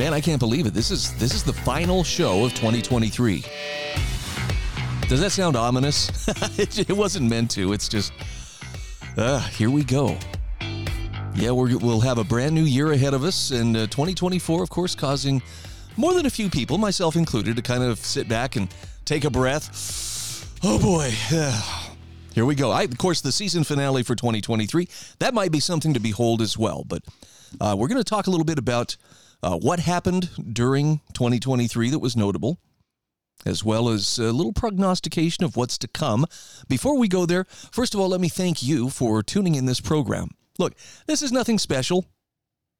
Man, I can't believe it. This is this is the final show of 2023. Does that sound ominous? it, it wasn't meant to. It's just, uh, here we go. Yeah, we will have a brand new year ahead of us, and uh, 2024, of course, causing more than a few people, myself included, to kind of sit back and take a breath. Oh boy. Here we go. I, of course, the season finale for 2023. That might be something to behold as well. But uh, we're going to talk a little bit about uh, what happened during 2023 that was notable, as well as a little prognostication of what's to come. Before we go there, first of all, let me thank you for tuning in this program. Look, this is nothing special.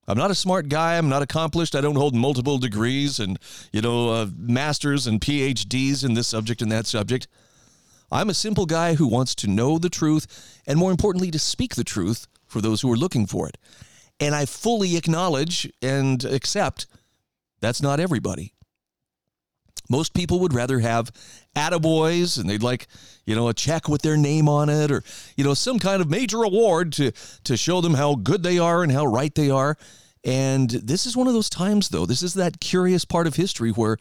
I'm not a smart guy. I'm not accomplished. I don't hold multiple degrees and, you know, uh, masters and PhDs in this subject and that subject. I'm a simple guy who wants to know the truth and, more importantly, to speak the truth for those who are looking for it. And I fully acknowledge and accept that's not everybody. Most people would rather have attaboys and they'd like, you know, a check with their name on it or, you know, some kind of major award to, to show them how good they are and how right they are. And this is one of those times, though, this is that curious part of history where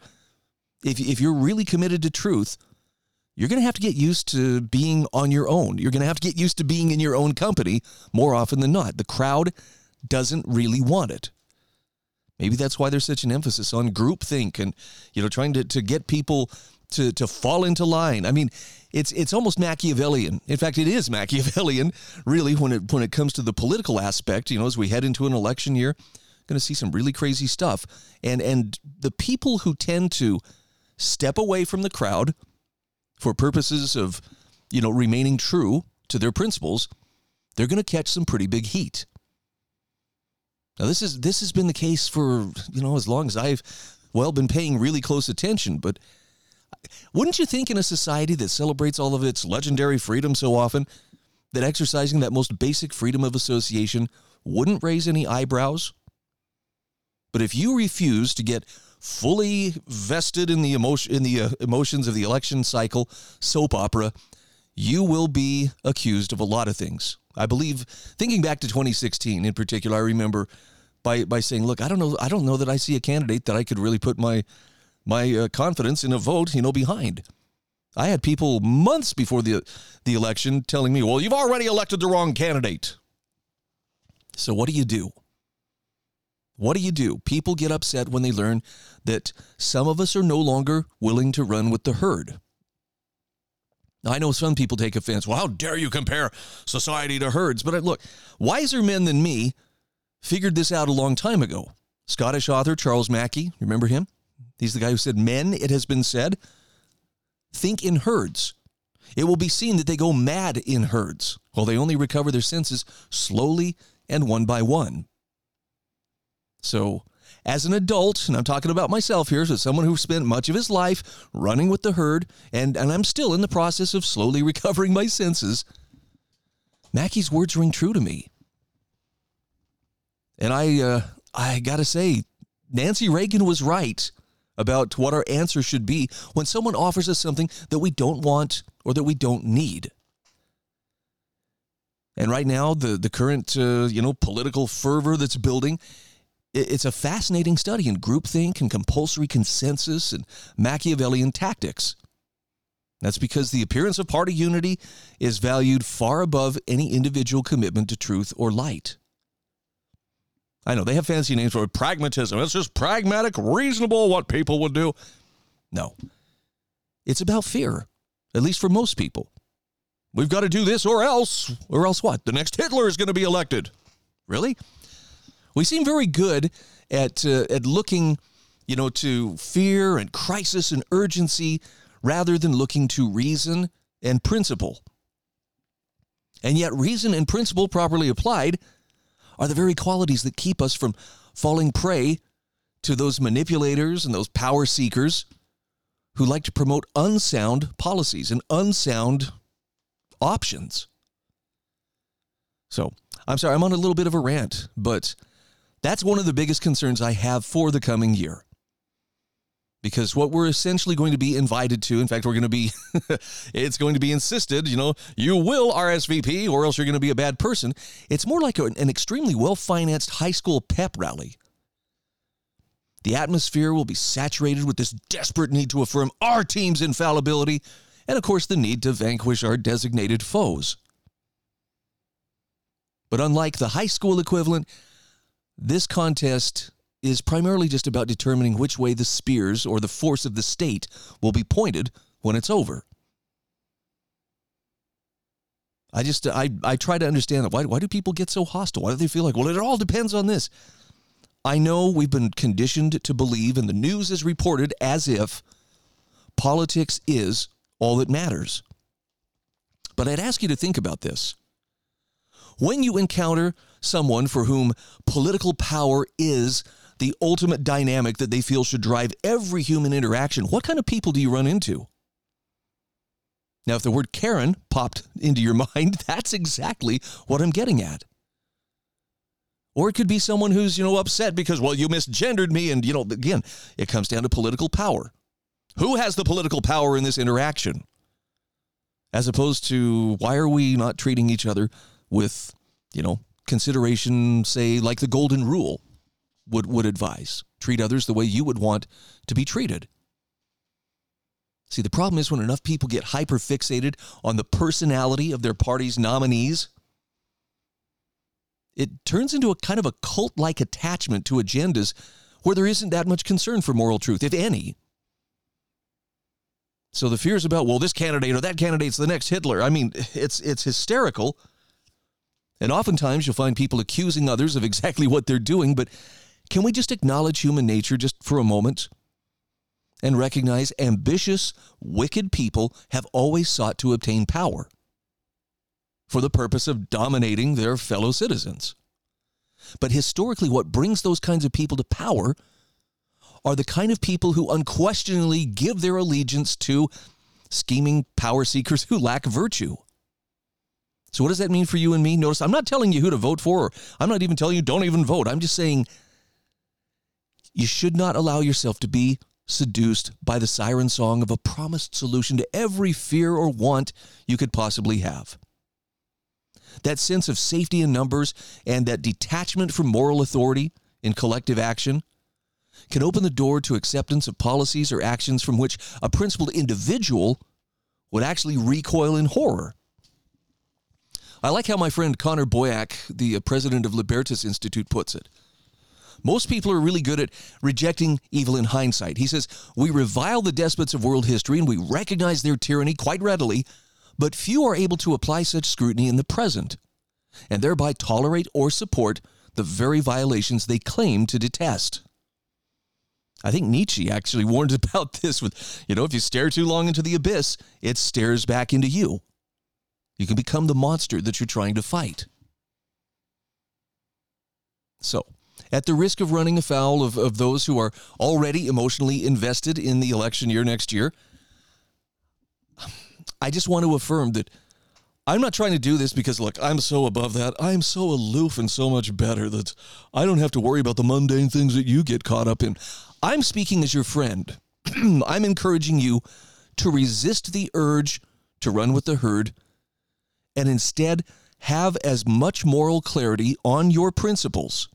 if, if you're really committed to truth, you're going to have to get used to being on your own. You're going to have to get used to being in your own company more often than not. The crowd doesn't really want it. Maybe that's why there's such an emphasis on groupthink and you know trying to, to get people to, to fall into line. I mean, it's it's almost Machiavellian. In fact, it is Machiavellian, really, when it when it comes to the political aspect. You know, as we head into an election year, going to see some really crazy stuff. And and the people who tend to step away from the crowd for purposes of, you know, remaining true to their principles, they're going to catch some pretty big heat. Now this is this has been the case for you know as long as I've well been paying really close attention. But wouldn't you think in a society that celebrates all of its legendary freedom so often that exercising that most basic freedom of association wouldn't raise any eyebrows? But if you refuse to get fully vested in the emotion in the uh, emotions of the election cycle soap opera, you will be accused of a lot of things. I believe thinking back to 2016 in particular, I remember by by saying, "Look, I don't know, I don't know that I see a candidate that I could really put my my uh, confidence in a vote, you know, behind." I had people months before the the election telling me, "Well, you've already elected the wrong candidate." So what do you do? What do you do? People get upset when they learn that some of us are no longer willing to run with the herd. Now, I know some people take offense. Well, how dare you compare society to herds? But look, wiser men than me figured this out a long time ago. Scottish author Charles Mackay, remember him? He's the guy who said, Men, it has been said, think in herds. It will be seen that they go mad in herds, while they only recover their senses slowly and one by one. So, as an adult, and I'm talking about myself here, as someone who spent much of his life running with the herd, and, and I'm still in the process of slowly recovering my senses, Mackay's words ring true to me. And I, uh, I got to say, Nancy Reagan was right about what our answer should be when someone offers us something that we don't want or that we don't need. And right now, the the current uh, you know political fervor that's building, it's a fascinating study in groupthink and compulsory consensus and Machiavellian tactics. That's because the appearance of party unity is valued far above any individual commitment to truth or light. I know they have fancy names for it. Pragmatism. It's just pragmatic, reasonable, what people would do. No. It's about fear, at least for most people. We've got to do this or else. Or else what? The next Hitler is going to be elected. Really? We seem very good at, uh, at looking, you know, to fear and crisis and urgency rather than looking to reason and principle. And yet, reason and principle properly applied are the very qualities that keep us from falling prey to those manipulators and those power seekers who like to promote unsound policies and unsound options. So, I'm sorry, I'm on a little bit of a rant, but that's one of the biggest concerns I have for the coming year. Because what we're essentially going to be invited to, in fact, we're going to be, it's going to be insisted, you know, you will RSVP or else you're going to be a bad person. It's more like an extremely well financed high school pep rally. The atmosphere will be saturated with this desperate need to affirm our team's infallibility and, of course, the need to vanquish our designated foes. But unlike the high school equivalent, this contest is primarily just about determining which way the spears or the force of the state will be pointed when it's over. I just I, I try to understand that. Why, why do people get so hostile? Why do they feel like, well, it all depends on this? I know we've been conditioned to believe, and the news is reported as if politics is all that matters. But I'd ask you to think about this. When you encounter someone for whom political power is the ultimate dynamic that they feel should drive every human interaction, what kind of people do you run into? Now, if the word Karen popped into your mind, that's exactly what I'm getting at. Or it could be someone who's, you know, upset because, well, you misgendered me. And, you know, again, it comes down to political power. Who has the political power in this interaction? As opposed to why are we not treating each other with, you know, consideration, say, like the golden rule would, would advise? Treat others the way you would want to be treated. See, the problem is when enough people get hyper fixated on the personality of their party's nominees, it turns into a kind of a cult like attachment to agendas where there isn't that much concern for moral truth, if any. So the fears about, well, this candidate or that candidate's the next Hitler, I mean, it's, it's hysterical. And oftentimes you'll find people accusing others of exactly what they're doing, but can we just acknowledge human nature just for a moment? And recognize ambitious, wicked people have always sought to obtain power for the purpose of dominating their fellow citizens. But historically, what brings those kinds of people to power are the kind of people who unquestionably give their allegiance to scheming power seekers who lack virtue. So, what does that mean for you and me? Notice I'm not telling you who to vote for, I'm not even telling you don't even vote. I'm just saying you should not allow yourself to be seduced by the siren song of a promised solution to every fear or want you could possibly have that sense of safety in numbers and that detachment from moral authority in collective action can open the door to acceptance of policies or actions from which a principled individual would actually recoil in horror. I like how my friend Connor Boyack, the uh, president of Libertas Institute, puts it. Most people are really good at rejecting evil in hindsight. He says, We revile the despots of world history and we recognize their tyranny quite readily, but few are able to apply such scrutiny in the present, and thereby tolerate or support the very violations they claim to detest. I think Nietzsche actually warned about this with, you know, if you stare too long into the abyss, it stares back into you. You can become the monster that you're trying to fight. So, at the risk of running afoul of, of those who are already emotionally invested in the election year next year, I just want to affirm that I'm not trying to do this because, look, I'm so above that. I'm so aloof and so much better that I don't have to worry about the mundane things that you get caught up in. I'm speaking as your friend. I'm encouraging you to resist the urge to run with the herd and instead have as much moral clarity on your principles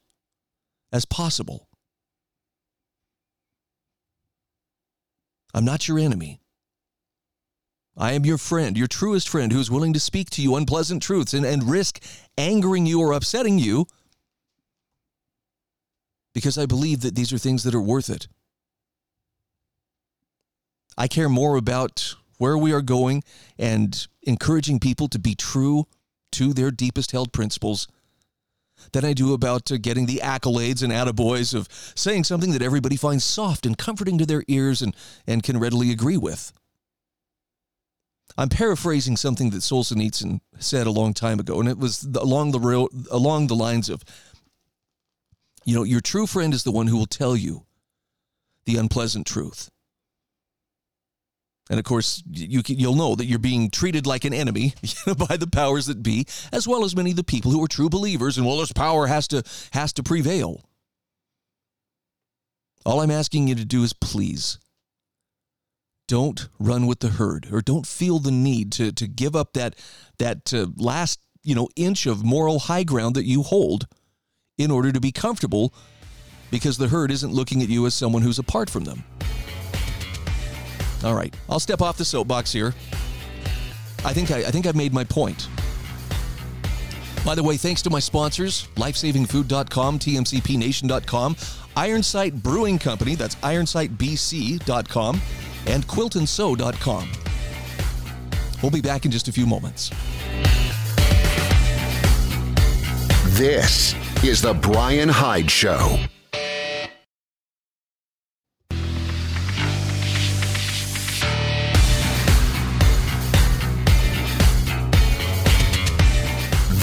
as possible. I'm not your enemy. I am your friend, your truest friend, who is willing to speak to you unpleasant truths and, and risk angering you or upsetting you because I believe that these are things that are worth it. I care more about where we are going and encouraging people to be true to their deepest held principles than I do about uh, getting the accolades and attaboys of saying something that everybody finds soft and comforting to their ears and, and can readily agree with. I'm paraphrasing something that Solzhenitsyn said a long time ago, and it was along the along the lines of, you know, your true friend is the one who will tell you the unpleasant truth. And of course, you you'll know that you're being treated like an enemy by the powers that be, as well as many of the people who are true believers. And well, this power has to has to prevail. All I'm asking you to do is please don't run with the herd, or don't feel the need to to give up that that uh, last you know inch of moral high ground that you hold in order to be comfortable, because the herd isn't looking at you as someone who's apart from them. All right, I'll step off the soapbox here. I think I, I think I've made my point. By the way, thanks to my sponsors, lifesavingfood.com, tmcpnation.com, Iron Sight Brewing Company, that's ironsightbc.com, and quiltandsew.com. We'll be back in just a few moments. This is the Bryan Hyde Show.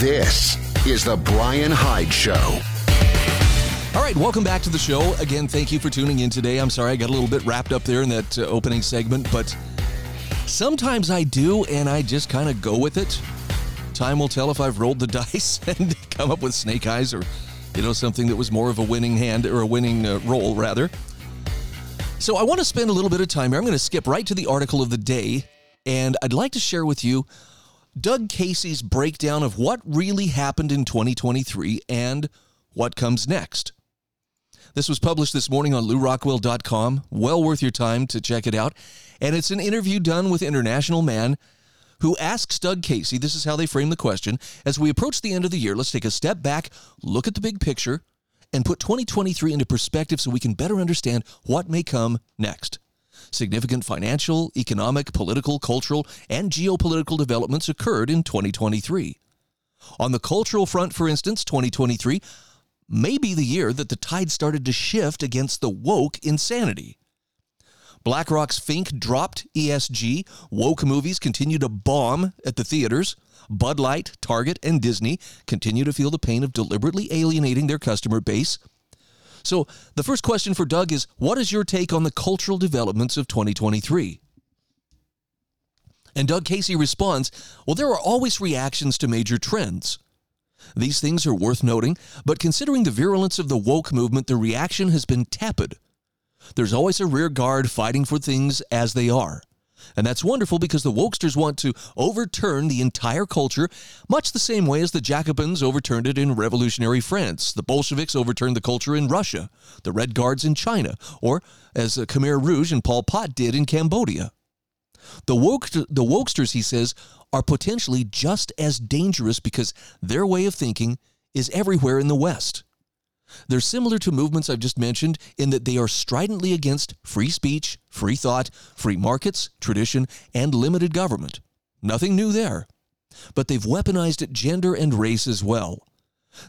This is the Bryan Hyde Show. All right, welcome back to the show. Again, thank you for tuning in today. I'm sorry I got a little bit wrapped up there in that uh, opening segment, but sometimes I do, and I just kind of go with it. Time will tell if I've rolled the dice and come up with snake eyes or, you know, something that was more of a winning hand or a winning uh, roll, rather. So I want to spend a little bit of time here. I'm going to skip right to the article of the day, and I'd like to share with you Doug Casey's breakdown of what really happened in 2023 and what comes next. This was published this morning on lewrockwell.com. Well worth your time to check it out. And it's an interview done with International Man who asks Doug Casey, this is how they frame the question, as we approach the end of the year, let's take a step back, look at the big picture, and put 2023 into perspective so we can better understand what may come next. Significant financial, economic, political, cultural, and geopolitical developments occurred in 2023. On the cultural front, for instance, 2023 may be the year that the tide started to shift against the woke insanity. BlackRock's Fink dropped ESG, woke movies continue to bomb at the theaters. Bud Light, Target, and Disney continue to feel the pain of deliberately alienating their customer base so, the first question for Doug is What is your take on the cultural developments of 2023? And Doug Casey responds Well, there are always reactions to major trends. These things are worth noting, but considering the virulence of the woke movement, the reaction has been tepid. There's always a rear guard fighting for things as they are. And that's wonderful because the wokesters want to overturn the entire culture, much the same way as the Jacobins overturned it in revolutionary France, the Bolsheviks overturned the culture in Russia, the Red Guards in China, or as uh, Khmer Rouge and Pol Pot did in Cambodia. The, woke, the wokesters, he says, are potentially just as dangerous because their way of thinking is everywhere in the West. They're similar to movements I've just mentioned in that they are stridently against free speech, free thought, free markets, tradition, and limited government. Nothing new there. But they've weaponized gender and race as well.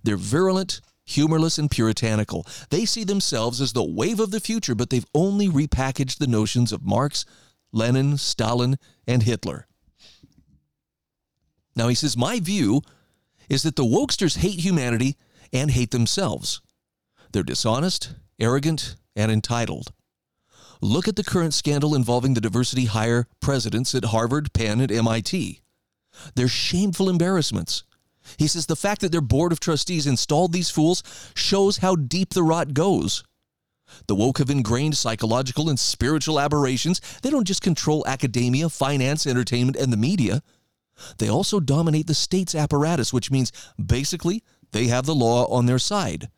They're virulent, humorless, and puritanical. They see themselves as the wave of the future, but they've only repackaged the notions of Marx, Lenin, Stalin, and Hitler. Now, he says, My view is that the wokesters hate humanity and hate themselves. They're dishonest, arrogant, and entitled. Look at the current scandal involving the diversity hire presidents at Harvard, Penn, and MIT. They're shameful embarrassments. He says the fact that their board of trustees installed these fools shows how deep the rot goes. The woke have ingrained psychological and spiritual aberrations. They don't just control academia, finance, entertainment, and the media. They also dominate the state's apparatus, which means basically they have the law on their side.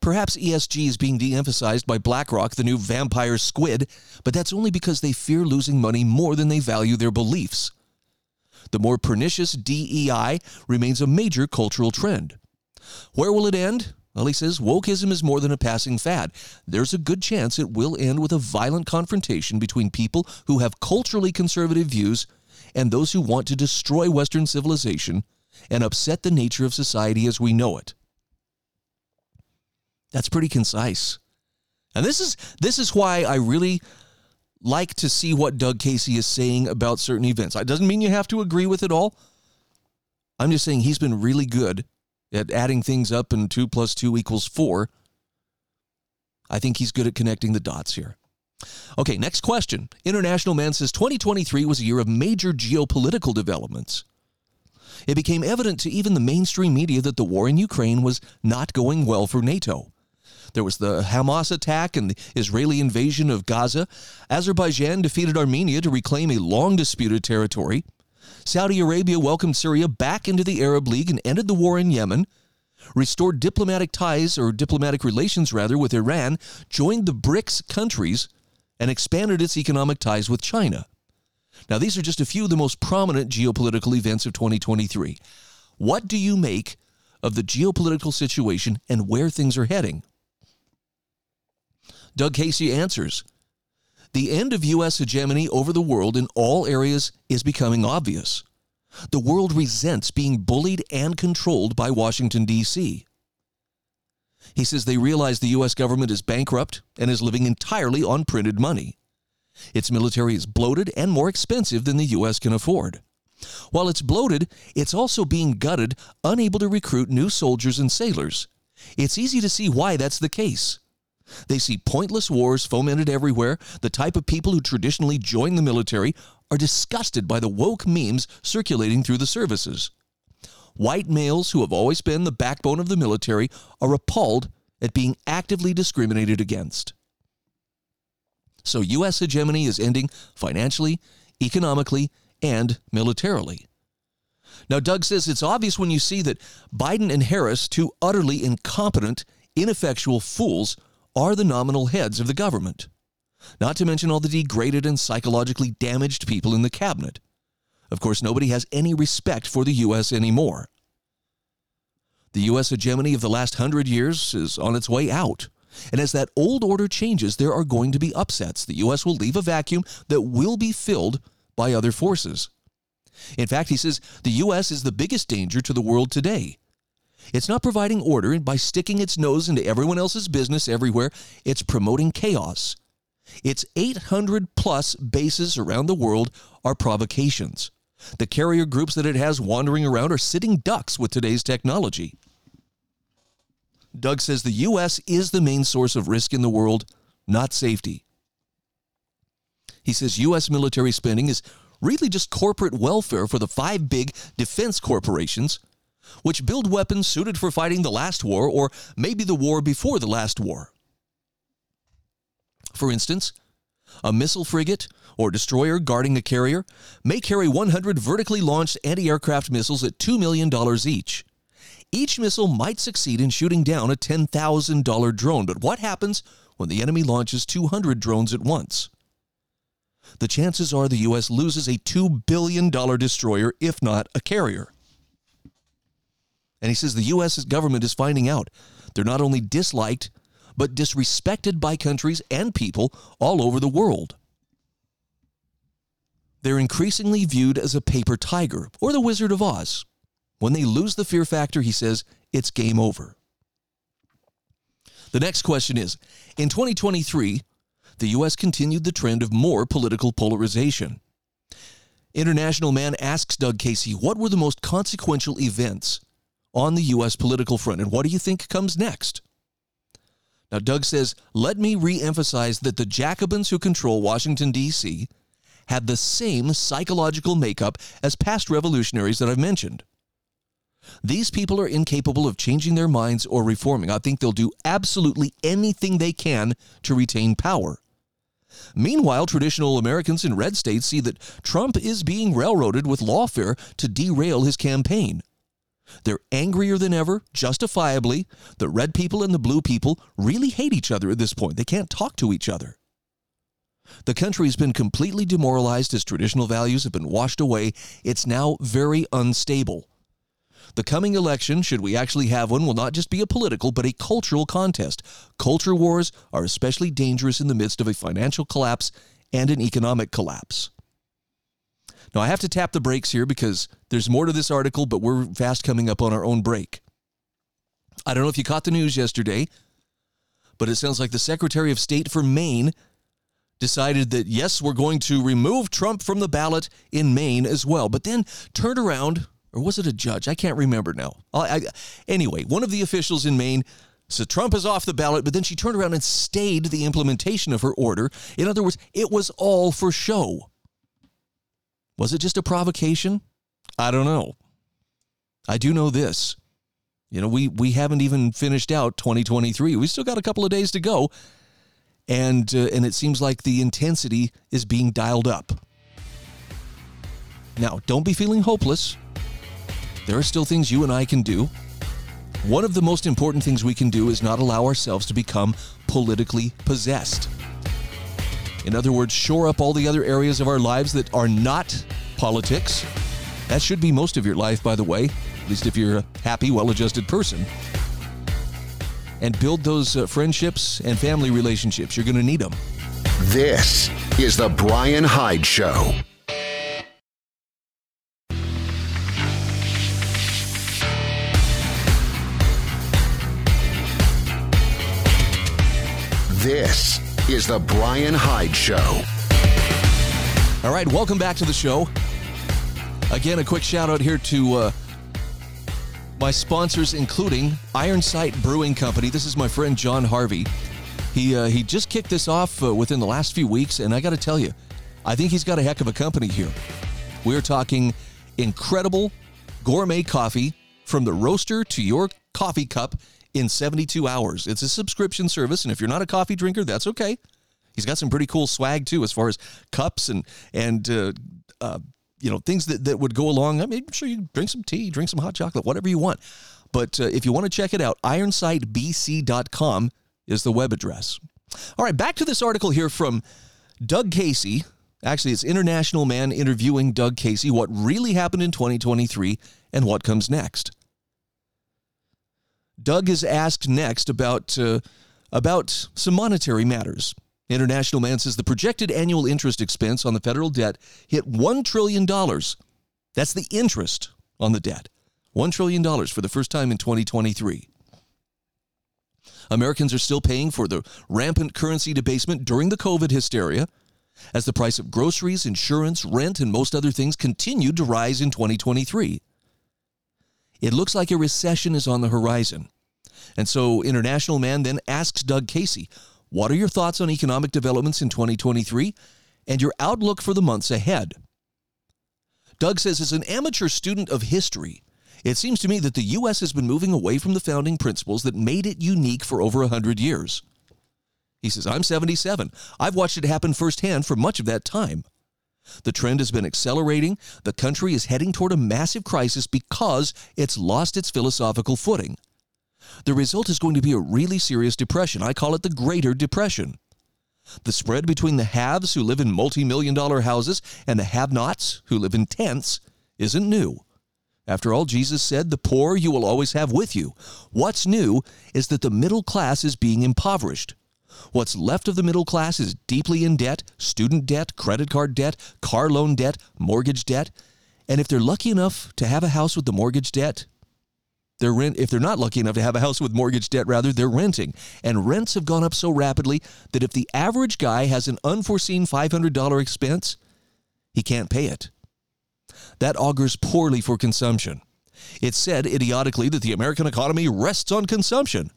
Perhaps ESG is being de emphasized by BlackRock, the new vampire squid, but that's only because they fear losing money more than they value their beliefs. The more pernicious DEI remains a major cultural trend. Where will it end? Well, he says wokeism is more than a passing fad. There's a good chance it will end with a violent confrontation between people who have culturally conservative views and those who want to destroy Western civilization and upset the nature of society as we know it. That's pretty concise. And this is this is why I really like to see what Doug Casey is saying about certain events. It doesn't mean you have to agree with it all. I'm just saying he's been really good at adding things up and two plus two equals four. I think he's good at connecting the dots here. Okay, next question. International Man says 2023 was a year of major geopolitical developments. It became evident to even the mainstream media that the war in Ukraine was not going well for NATO. There was the Hamas attack and the Israeli invasion of Gaza. Azerbaijan defeated Armenia to reclaim a long disputed territory. Saudi Arabia welcomed Syria back into the Arab League and ended the war in Yemen. Restored diplomatic ties, or diplomatic relations rather, with Iran, joined the BRICS countries, and expanded its economic ties with China. Now, these are just a few of the most prominent geopolitical events of 2023. What do you make of the geopolitical situation and where things are heading? Doug Casey answers The end of U.S. hegemony over the world in all areas is becoming obvious. The world resents being bullied and controlled by Washington, D.C. He says they realize the U.S. government is bankrupt and is living entirely on printed money. Its military is bloated and more expensive than the U.S. can afford. While it's bloated, it's also being gutted, unable to recruit new soldiers and sailors. It's easy to see why that's the case. They see pointless wars fomented everywhere. The type of people who traditionally join the military are disgusted by the woke memes circulating through the services. White males who have always been the backbone of the military are appalled at being actively discriminated against. So, U.S. hegemony is ending financially, economically, and militarily. Now, Doug says it's obvious when you see that Biden and Harris, two utterly incompetent, ineffectual fools, are the nominal heads of the government. Not to mention all the degraded and psychologically damaged people in the cabinet. Of course, nobody has any respect for the U.S. anymore. The U.S. hegemony of the last hundred years is on its way out. And as that old order changes, there are going to be upsets. The U.S. will leave a vacuum that will be filled by other forces. In fact, he says the U.S. is the biggest danger to the world today. It's not providing order by sticking its nose into everyone else's business everywhere, it's promoting chaos. Its 800 plus bases around the world are provocations. The carrier groups that it has wandering around are sitting ducks with today's technology. Doug says the U.S. is the main source of risk in the world, not safety. He says U.S. military spending is really just corporate welfare for the five big defense corporations which build weapons suited for fighting the last war or maybe the war before the last war. For instance, a missile frigate or destroyer guarding a carrier may carry 100 vertically launched anti aircraft missiles at $2 million each. Each missile might succeed in shooting down a $10,000 drone, but what happens when the enemy launches 200 drones at once? The chances are the U.S. loses a $2 billion destroyer, if not a carrier. And he says the U.S. government is finding out they're not only disliked, but disrespected by countries and people all over the world. They're increasingly viewed as a paper tiger or the Wizard of Oz. When they lose the fear factor, he says, it's game over. The next question is In 2023, the U.S. continued the trend of more political polarization. International Man asks Doug Casey, what were the most consequential events on the U.S. political front. And what do you think comes next? Now, Doug says, let me reemphasize that the Jacobins who control Washington, D.C., had the same psychological makeup as past revolutionaries that I've mentioned. These people are incapable of changing their minds or reforming. I think they'll do absolutely anything they can to retain power. Meanwhile, traditional Americans in red states see that Trump is being railroaded with lawfare to derail his campaign. They're angrier than ever, justifiably. The red people and the blue people really hate each other at this point. They can't talk to each other. The country's been completely demoralized as traditional values have been washed away. It's now very unstable. The coming election, should we actually have one, will not just be a political, but a cultural contest. Culture wars are especially dangerous in the midst of a financial collapse and an economic collapse. Now, I have to tap the brakes here because there's more to this article, but we're fast coming up on our own break. I don't know if you caught the news yesterday, but it sounds like the Secretary of State for Maine decided that, yes, we're going to remove Trump from the ballot in Maine as well, but then turned around, or was it a judge? I can't remember now. I, I, anyway, one of the officials in Maine So Trump is off the ballot, but then she turned around and stayed the implementation of her order. In other words, it was all for show. Was it just a provocation? I don't know. I do know this. You know, we we haven't even finished out 2023. We still got a couple of days to go, and uh, and it seems like the intensity is being dialed up. Now, don't be feeling hopeless. There are still things you and I can do. One of the most important things we can do is not allow ourselves to become politically possessed. In other words, shore up all the other areas of our lives that are not politics. That should be most of your life, by the way, at least if you're a happy, well adjusted person. And build those uh, friendships and family relationships. You're going to need them. This is The Bryan Hyde Show. This is The Bryan Hyde Show. All right, welcome back to the show. Again, a quick shout out here to uh, my sponsors, including Iron Sight Brewing Company. This is my friend John Harvey. He uh, he just kicked this off uh, within the last few weeks, and I got to tell you, I think he's got a heck of a company here. We're talking incredible gourmet coffee from the roaster to your coffee cup in 72 hours. It's a subscription service, and if you're not a coffee drinker, that's okay. He's got some pretty cool swag too, as far as cups and and uh, uh, you know things that, that would go along. I mean, I'm sure you drink some tea, drink some hot chocolate, whatever you want. But uh, if you want to check it out, ironsightbc.com is the web address. All right, back to this article here from Doug Casey. Actually, it's International Man interviewing Doug Casey. What really happened in 2023 and what comes next. Doug is asked next about uh, about some monetary matters. International Man says the projected annual interest expense on the federal debt hit $1 trillion. That's the interest on the debt. $1 trillion for the first time in 2023. Americans are still paying for the rampant currency debasement during the COVID hysteria as the price of groceries, insurance, rent, and most other things continued to rise in 2023. It looks like a recession is on the horizon. And so, International Man then asks Doug Casey, What are your thoughts on economic developments in 2023 and your outlook for the months ahead? Doug says, as an amateur student of history, it seems to me that the U.S. has been moving away from the founding principles that made it unique for over 100 years. He says, I'm 77. I've watched it happen firsthand for much of that time. The trend has been accelerating. The country is heading toward a massive crisis because it's lost its philosophical footing. The result is going to be a really serious depression. I call it the Greater Depression. The spread between the haves who live in multi million dollar houses and the have nots who live in tents isn't new. After all, Jesus said, The poor you will always have with you. What's new is that the middle class is being impoverished. What's left of the middle class is deeply in debt student debt, credit card debt, car loan debt, mortgage debt. And if they're lucky enough to have a house with the mortgage debt, they're rent if they're not lucky enough to have a house with mortgage debt rather they're renting. And rents have gone up so rapidly that if the average guy has an unforeseen $500 expense he can't pay it. That augurs poorly for consumption. It's said idiotically that the american economy rests on consumption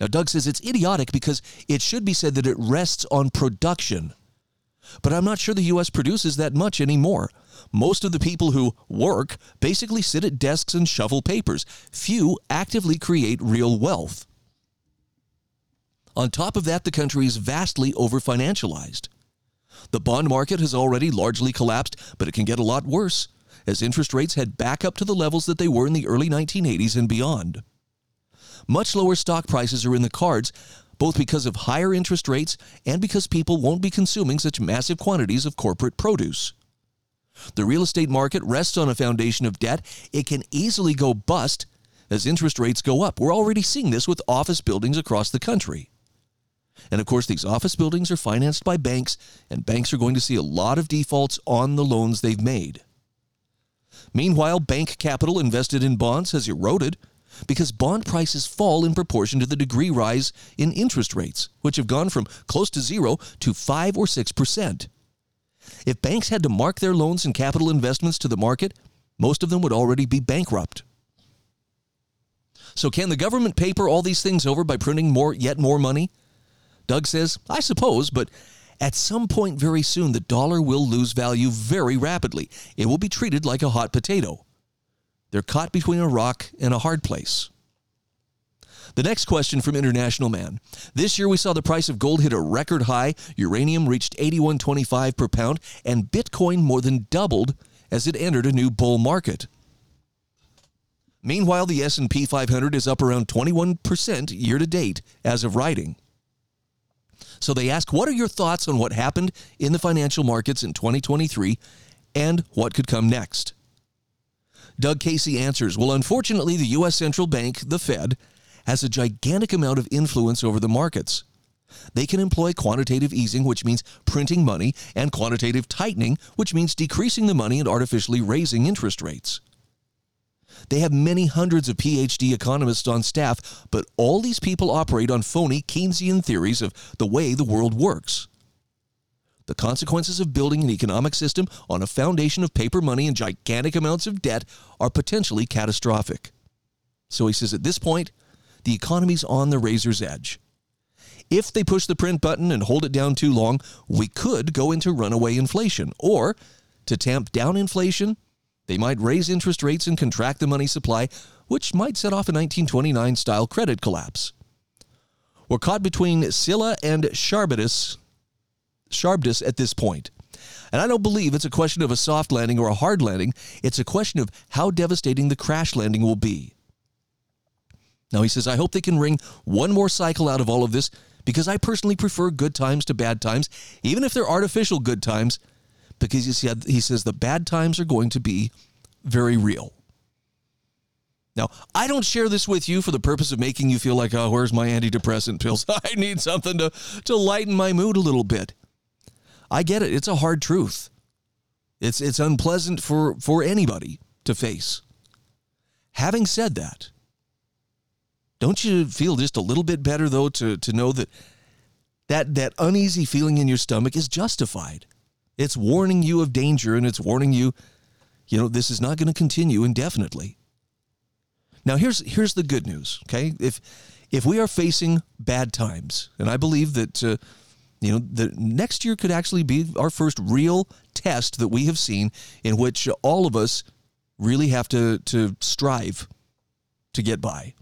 now doug says it's idiotic because it should be said that it rests on production but I'm not sure the U.S. produces that much anymore. Most of the people who work basically sit at desks and shovel papers. Few actively create real wealth. On top of that, the country is vastly overfinancialized. The bond market has already largely collapsed, but it can get a lot worse as interest rates head back up to the levels that they were in the early 1980s and beyond. Much lower stock prices are in the cards, both because of higher interest rates and because people won't be consuming such massive quantities of corporate produce. The real estate market rests on a foundation of debt. It can easily go bust as interest rates go up. We're already seeing this with office buildings across the country. And of course, these office buildings are financed by banks, and banks are going to see a lot of defaults on the loans they've made. Meanwhile, bank capital invested in bonds has eroded because bond prices fall in proportion to the degree rise in interest rates, which have gone from close to zero to 5 or 6%. If banks had to mark their loans and capital investments to the market, most of them would already be bankrupt. So, can the government paper all these things over by printing more, yet more money? Doug says, I suppose, but at some point very soon, the dollar will lose value very rapidly. It will be treated like a hot potato. They're caught between a rock and a hard place. The next question from International Man. This year we saw the price of gold hit a record high, uranium reached 81.25 per pound, and Bitcoin more than doubled as it entered a new bull market. Meanwhile, the S&P 500 is up around 21% year to date as of writing. So they ask, what are your thoughts on what happened in the financial markets in 2023 and what could come next? Doug Casey answers, well, unfortunately, the U.S. central bank, the Fed, has a gigantic amount of influence over the markets. They can employ quantitative easing, which means printing money, and quantitative tightening, which means decreasing the money and artificially raising interest rates. They have many hundreds of PhD economists on staff, but all these people operate on phony Keynesian theories of the way the world works. The consequences of building an economic system on a foundation of paper money and gigantic amounts of debt are potentially catastrophic. So he says at this point, the economy's on the razor's edge. If they push the print button and hold it down too long, we could go into runaway inflation. Or, to tamp down inflation, they might raise interest rates and contract the money supply, which might set off a 1929 style credit collapse. We're caught between Scylla and Charybdis, Charybdis at this point. And I don't believe it's a question of a soft landing or a hard landing. It's a question of how devastating the crash landing will be. Now, he says, I hope they can wring one more cycle out of all of this because I personally prefer good times to bad times, even if they're artificial good times because you see, he says the bad times are going to be very real. Now, I don't share this with you for the purpose of making you feel like, oh, where's my antidepressant pills? I need something to, to lighten my mood a little bit. I get it. It's a hard truth. It's, it's unpleasant for, for anybody to face. Having said that, don't you feel just a little bit better, though, to, to know that, that that uneasy feeling in your stomach is justified? It's warning you of danger and it's warning you, you know, this is not going to continue indefinitely. Now here's here's the good news, okay? If if we are facing bad times, and I believe that uh, you know the next year could actually be our first real test that we have seen in which all of us really have to to strive to get by.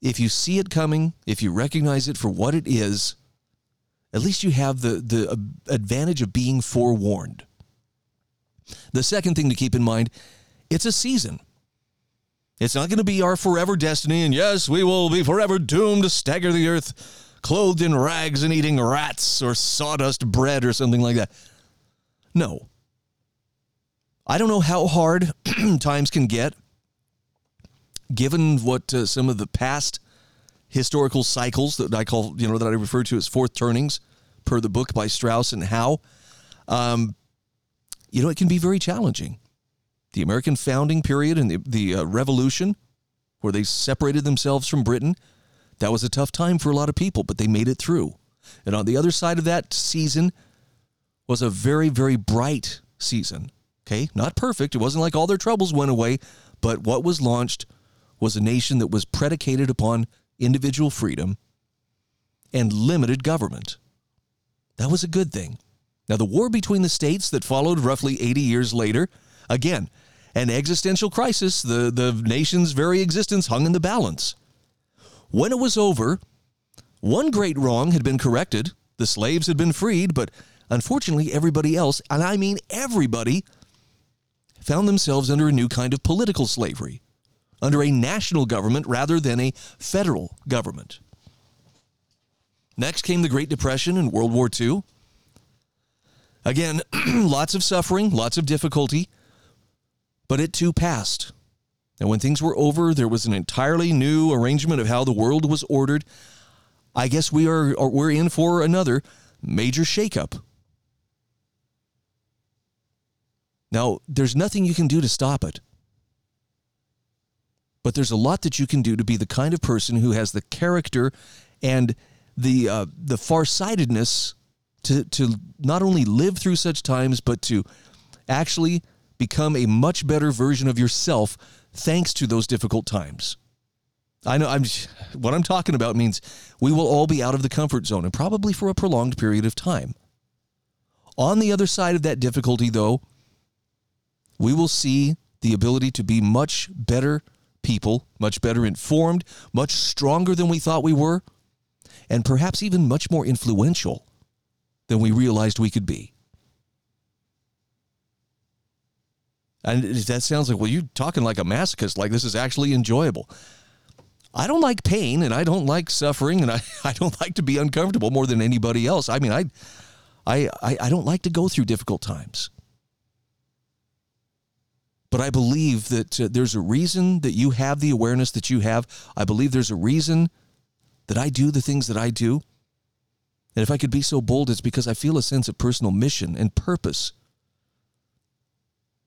If you see it coming, if you recognize it for what it is, at least you have the, the advantage of being forewarned. The second thing to keep in mind it's a season. It's not going to be our forever destiny, and yes, we will be forever doomed to stagger the earth, clothed in rags and eating rats or sawdust bread or something like that. No. I don't know how hard times can get, given what uh, some of the past historical cycles that I call, you know, that I refer to as fourth turnings per the book by Strauss and Howe. Um, you know, it can be very challenging. The American founding period and the, the uh, revolution, where they separated themselves from Britain, that was a tough time for a lot of people, but they made it through. And on the other side of that season was a very, very bright season. Okay, not perfect. It wasn't like all their troubles went away, but what was launched was a nation that was predicated upon individual freedom, and limited government. That was a good thing. Now, the war between the states that followed roughly 80 years later, again, an existential crisis, the, the nation's very existence hung in the balance. When it was over, one great wrong had been corrected, the slaves had been freed, but unfortunately, everybody else, and I mean everybody, found themselves under a new kind of political slavery under a national government rather than a federal government. Next came the Great Depression and World War II. Again, lots of suffering, lots of difficulty, but it too passed. And when things were over, there was an entirely new arrangement of how the world was ordered. I guess we are we're in for another major shakeup. Now, there's nothing you can do to stop it. But there's a lot that you can do to be the kind of person who has the character and the uh, the farsightedness to to not only live through such times, but to actually become a much better version of yourself thanks to those difficult times. I know I'm what I'm talking about means we will all be out of the comfort zone and probably for a prolonged period of time. On the other side of that difficulty though, we will see the ability to be much better people, much better informed, much stronger than we thought we were, and perhaps even much more influential than we realized we could be. And that sounds like, well, you're talking like a masochist, like this is actually enjoyable. I don't like pain and I don't like suffering and I, I don't like to be uncomfortable more than anybody else. I mean, I, I, I don't like to go through difficult times. But I believe that uh, there's a reason that you have the awareness that you have. I believe there's a reason that I do the things that I do. And if I could be so bold, it's because I feel a sense of personal mission and purpose.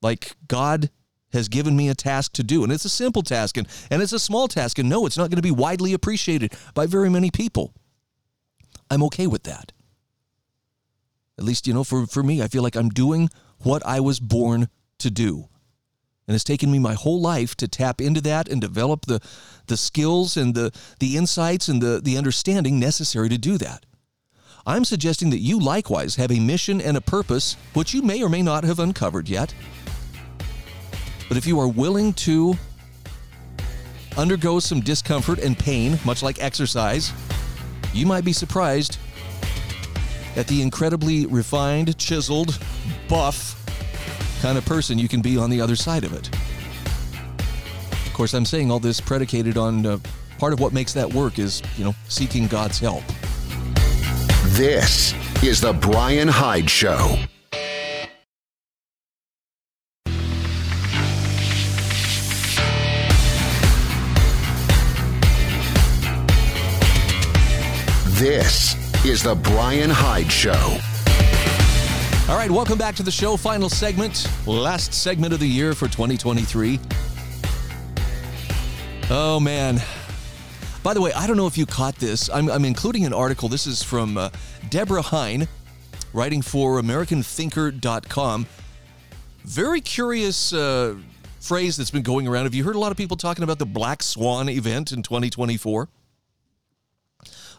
Like God has given me a task to do. And it's a simple task and, and it's a small task. And no, it's not going to be widely appreciated by very many people. I'm okay with that. At least, you know, for, for me, I feel like I'm doing what I was born to do. And it's taken me my whole life to tap into that and develop the, the skills and the, the insights and the, the understanding necessary to do that. I'm suggesting that you likewise have a mission and a purpose which you may or may not have uncovered yet. But if you are willing to undergo some discomfort and pain, much like exercise, you might be surprised at the incredibly refined, chiseled, buff kind of person you can be on the other side of it. Of course, I'm saying all this predicated on uh, part of what makes that work is, you know, seeking God's help. This is the Bryan Hyde Show. This is the Bryan Hyde Show. All right, welcome back to the show. Final segment, last segment of the year for 2023. Oh, man. By the way, I don't know if you caught this. I'm, I'm including an article. This is from uh, Debra Heine, writing for AmericanThinker.com. Very curious uh, phrase that's been going around. Have you heard a lot of people talking about the Black Swan event in 2024?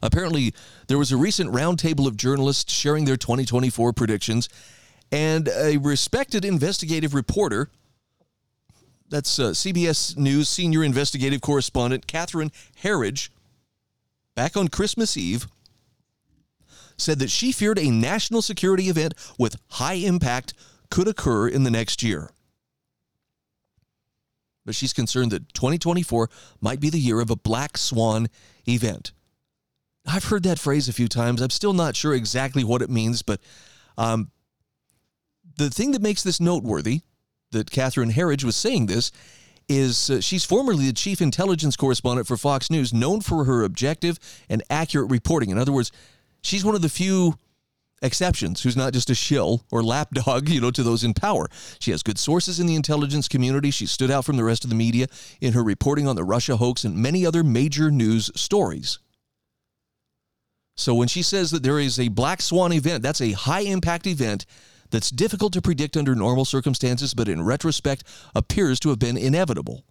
Apparently, there was a recent roundtable of journalists sharing their 2024 predictions, and a respected investigative reporter, that's uh, CBS News senior investigative correspondent Catherine Herridge, back on Christmas Eve, said that she feared a national security event with high impact could occur in the next year. But she's concerned that 2024 might be the year of a black swan event. I've heard that phrase a few times. I'm still not sure exactly what it means, but um, the thing that makes this noteworthy that Catherine Herridge was saying this is uh, she's formerly the chief intelligence correspondent for Fox News, known for her objective and accurate reporting. In other words, she's one of the few exceptions who's not just a shill or lapdog, you know, to those in power. She has good sources in the intelligence community. She stood out from the rest of the media in her reporting on the Russia hoax and many other major news stories. So when she says that there is a black swan event, that's a high impact event that's difficult to predict under normal circumstances, but in retrospect appears to have been inevitable.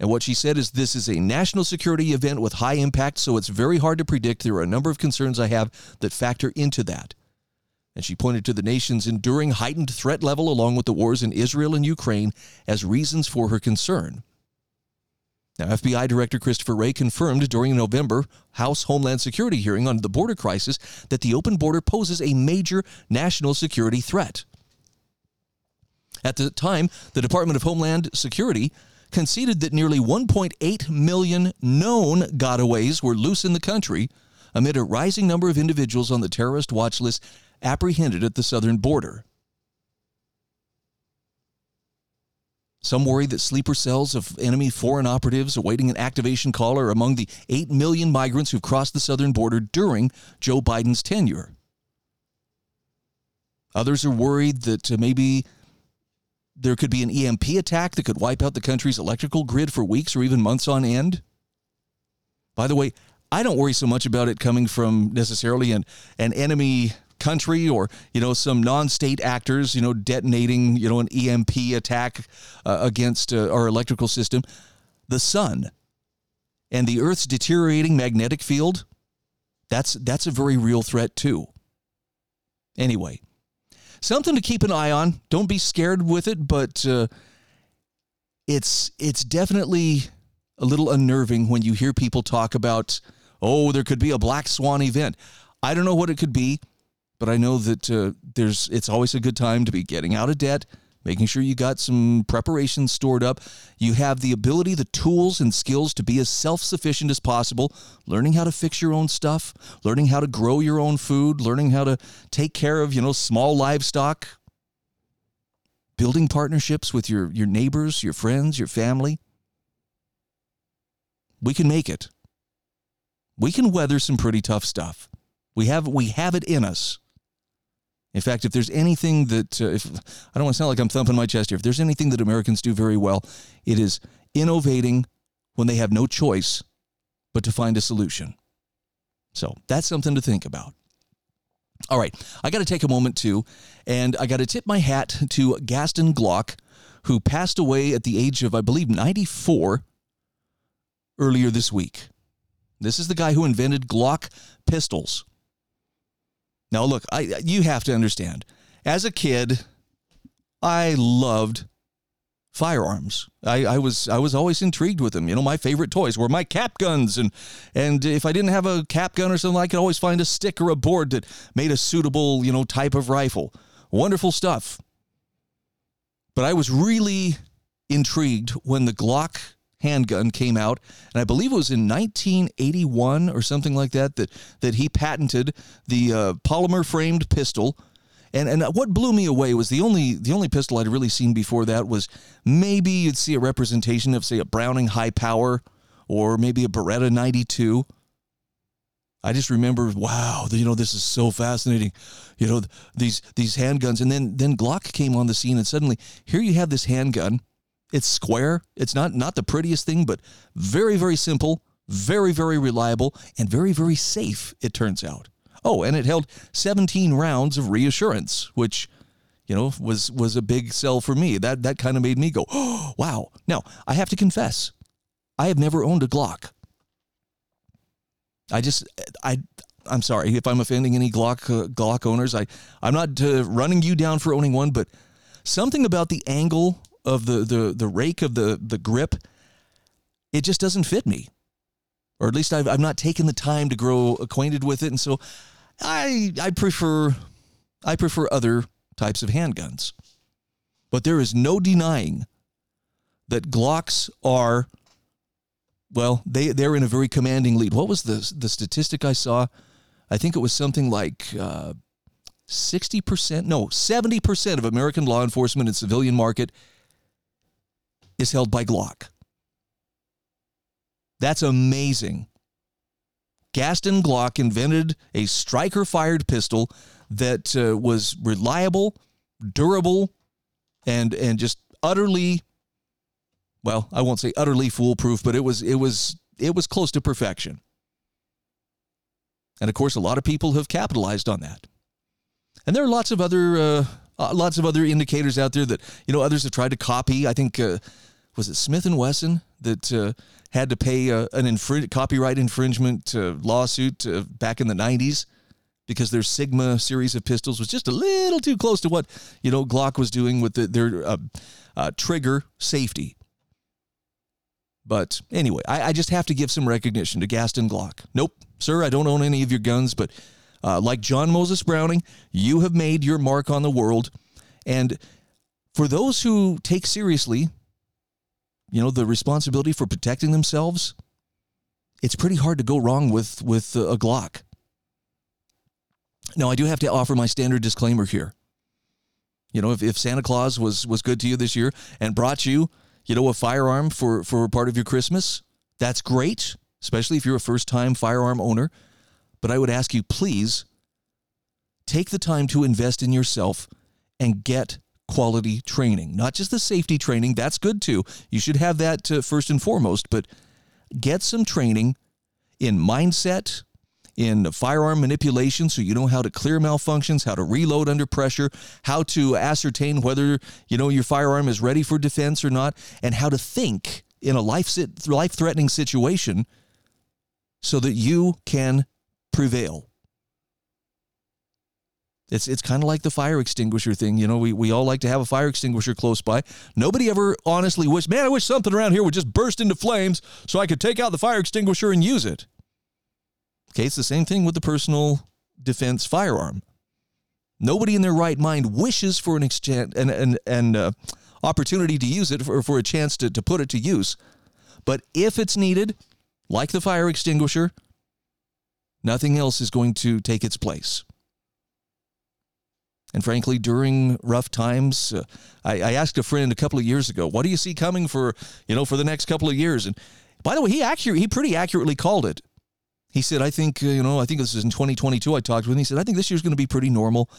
And what she said is this is a national security event with high impact, so it's very hard to predict. There are a number of concerns I have that factor into that. And she pointed to the nation's enduring heightened threat level, along with the wars in Israel and Ukraine, as reasons for her concern. Now, FBI Director Christopher Wray confirmed during a November House Homeland Security hearing on the border crisis that the open border poses a major national security threat. At the time, the Department of Homeland Security conceded that nearly 1.8 million known gotaways were loose in the country amid a rising number of individuals on the terrorist watch list apprehended at the southern border. Some worry that sleeper cells of enemy foreign operatives awaiting an activation call are among the 8 million migrants who've crossed the southern border during Joe Biden's tenure. Others are worried that uh, maybe there could be an EMP attack that could wipe out the country's electrical grid for weeks or even months on end. By the way, I don't worry so much about it coming from necessarily an, an enemy country or you know some non-state actors you know detonating you know an EMP attack uh, against uh, our electrical system. The sun and the earth's deteriorating magnetic field that's that's a very real threat too. Anyway something to keep an eye on. Don't be scared with it but uh, it's it's definitely a little unnerving when you hear people talk about oh there could be a black swan event. I don't know what it could be but i know that uh, there's it's always a good time to be getting out of debt making sure you got some preparation stored up you have the ability the tools and skills to be as self-sufficient as possible learning how to fix your own stuff learning how to grow your own food learning how to take care of you know small livestock building partnerships with your, your neighbors, your friends, your family. We can make it. We can weather some pretty tough stuff. We have we have it in us. In fact, if there's anything that uh, if I don't want to sound like I'm thumping my chest here, if there's anything that Americans do very well, it is innovating when they have no choice but to find a solution. So, that's something to think about. All right, I got to take a moment too, and I got to tip my hat to Gaston Glock, who passed away at the age of, I believe, 94 earlier this week. This is the guy who invented Glock pistols. Now, look, I you have to understand. As a kid, I loved firearms. I, I, was I was always intrigued with them. You know, my favorite toys were my cap guns, and and if I didn't have a cap gun or something, I could always find a stick or a board that made a suitable you know type of rifle. Wonderful stuff. But I was really intrigued when the Glock handgun came out, and I believe it was in 1981 or something like that that that he patented the uh, polymer framed pistol and and what blew me away was the only the only pistol I'd really seen before that was maybe you'd see a representation of say a Browning high power or maybe a Beretta 92. I just remember, wow, you know, this is so fascinating. You know, these these handguns, and then then Glock came on the scene, and suddenly here you have this handgun. It's square. It's not not the prettiest thing, but very very simple, very very reliable, and very very safe. It turns out. Oh, and it held 17 rounds of reassurance, which you know was was a big sell for me. That that kind of made me go, "Oh, wow." Now, I have to confess, I have never owned a Glock. I just I I'm sorry if I'm offending any Glock uh, Glock owners. I I'm not uh, running you down for owning one, but something about the angle of the the the rake of the the grip, it just doesn't fit me or at least I've, I've not taken the time to grow acquainted with it. And so I, I prefer, I prefer other types of handguns. But there is no denying that Glocks are, well, they, they're in a very commanding lead. What was the, the statistic I saw? I think it was something like uh, 60%, no, 70% of American law enforcement and civilian market is held by Glock. That's amazing. Gaston Glock invented a striker fired pistol that uh, was reliable, durable, and and just utterly well, I won't say utterly foolproof, but it was it was it was close to perfection. And of course, a lot of people have capitalized on that. And there are lots of other uh, uh, lots of other indicators out there that you know others have tried to copy. I think uh, was it Smith and Wesson that uh, had to pay a, an infring- copyright infringement uh, lawsuit uh, back in the 90s because their Sigma series of pistols was just a little too close to what you know Glock was doing with the, their uh, uh, trigger safety. But anyway, I, I, just have to give some recognition to Gaston Glock. Nope, sir, I don't own any of your guns, but uh, like John Moses Browning, you have made your mark on the world. And for those who take seriously you know, the responsibility for protecting themselves, it's pretty hard to go wrong with with a Glock. Now, I do have to offer my standard disclaimer here. You know, if, if Santa Claus was was good to you this year and brought you, you know, a firearm for for part of your Christmas, that's great, especially if you're a first time firearm owner. But I would ask you, please take the time to invest in yourself and get quality training, not just the safety training. That's good too. You should have that uh, first and foremost, but get some training in mindset, in firearm manipulation so you know how to clear malfunctions, how to reload under pressure, how to ascertain whether, you know, your firearm is ready for defense or not, and how to think in a life life threatening situation so that you can prevail. It's it's kind of like the fire extinguisher thing. You know, we, we all like to have a fire extinguisher close by. Nobody ever honestly wish, man, I wish something around here would just burst into flames so I could take out the fire extinguisher and use it. Okay, it's the same thing with the personal defense firearm. Nobody in their right mind wishes for an exchange and and, and uh, opportunity to use it for, for a chance to, to put it to use. But if it's needed, like the fire extinguisher, nothing else is going to take its place. And frankly, during rough times, uh, I, I, asked a friend a couple of years ago, "What do you see coming for you know for the next couple of years?" And by the way, he accurate he pretty accurately called it. He said, "I think uh, you know I think this is in 2022." I talked with him. He said, "I think this year's going to be pretty normal."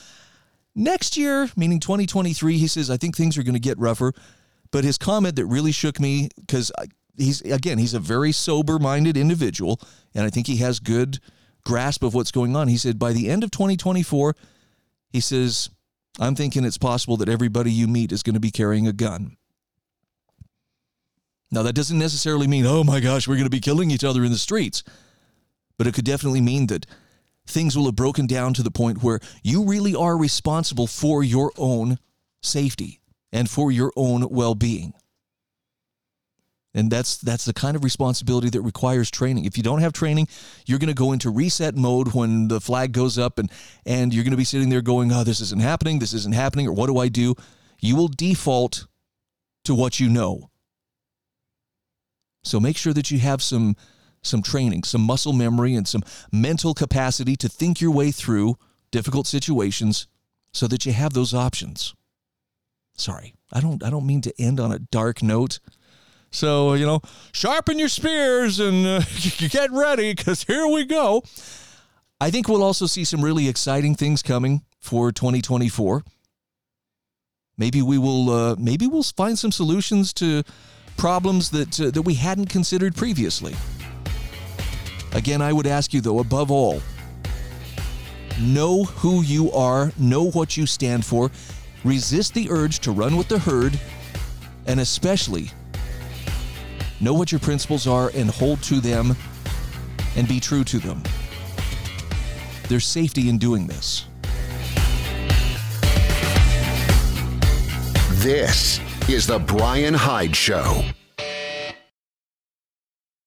Next year, meaning 2023, he says, "I think things are going to get rougher." But his comment that really shook me because he's again he's a very sober-minded individual, and I think he has good grasp of what's going on. He said, "By the end of 2024." He says, I'm thinking it's possible that everybody you meet is going to be carrying a gun. Now, that doesn't necessarily mean, oh my gosh, we're going to be killing each other in the streets. But it could definitely mean that things will have broken down to the point where you really are responsible for your own safety and for your own well being. And that's that's the kind of responsibility that requires training. If you don't have training, you're going to go into reset mode when the flag goes up and and you're going to be sitting there going, "Oh, this isn't happening. This isn't happening." Or what do I do? You will default to what you know. So make sure that you have some some training, some muscle memory and some mental capacity to think your way through difficult situations so that you have those options. Sorry. I don't I don't mean to end on a dark note. So, you know, sharpen your spears and uh, get ready because here we go. I think we'll also see some really exciting things coming for 2024. Maybe we will uh, maybe we'll find some solutions to problems that uh, that we hadn't considered previously. Again, I would ask you though above all, know who you are, know what you stand for, resist the urge to run with the herd, and especially Know what your principles are and hold to them and be true to them. There's safety in doing this. This is The Bryan Hyde Show.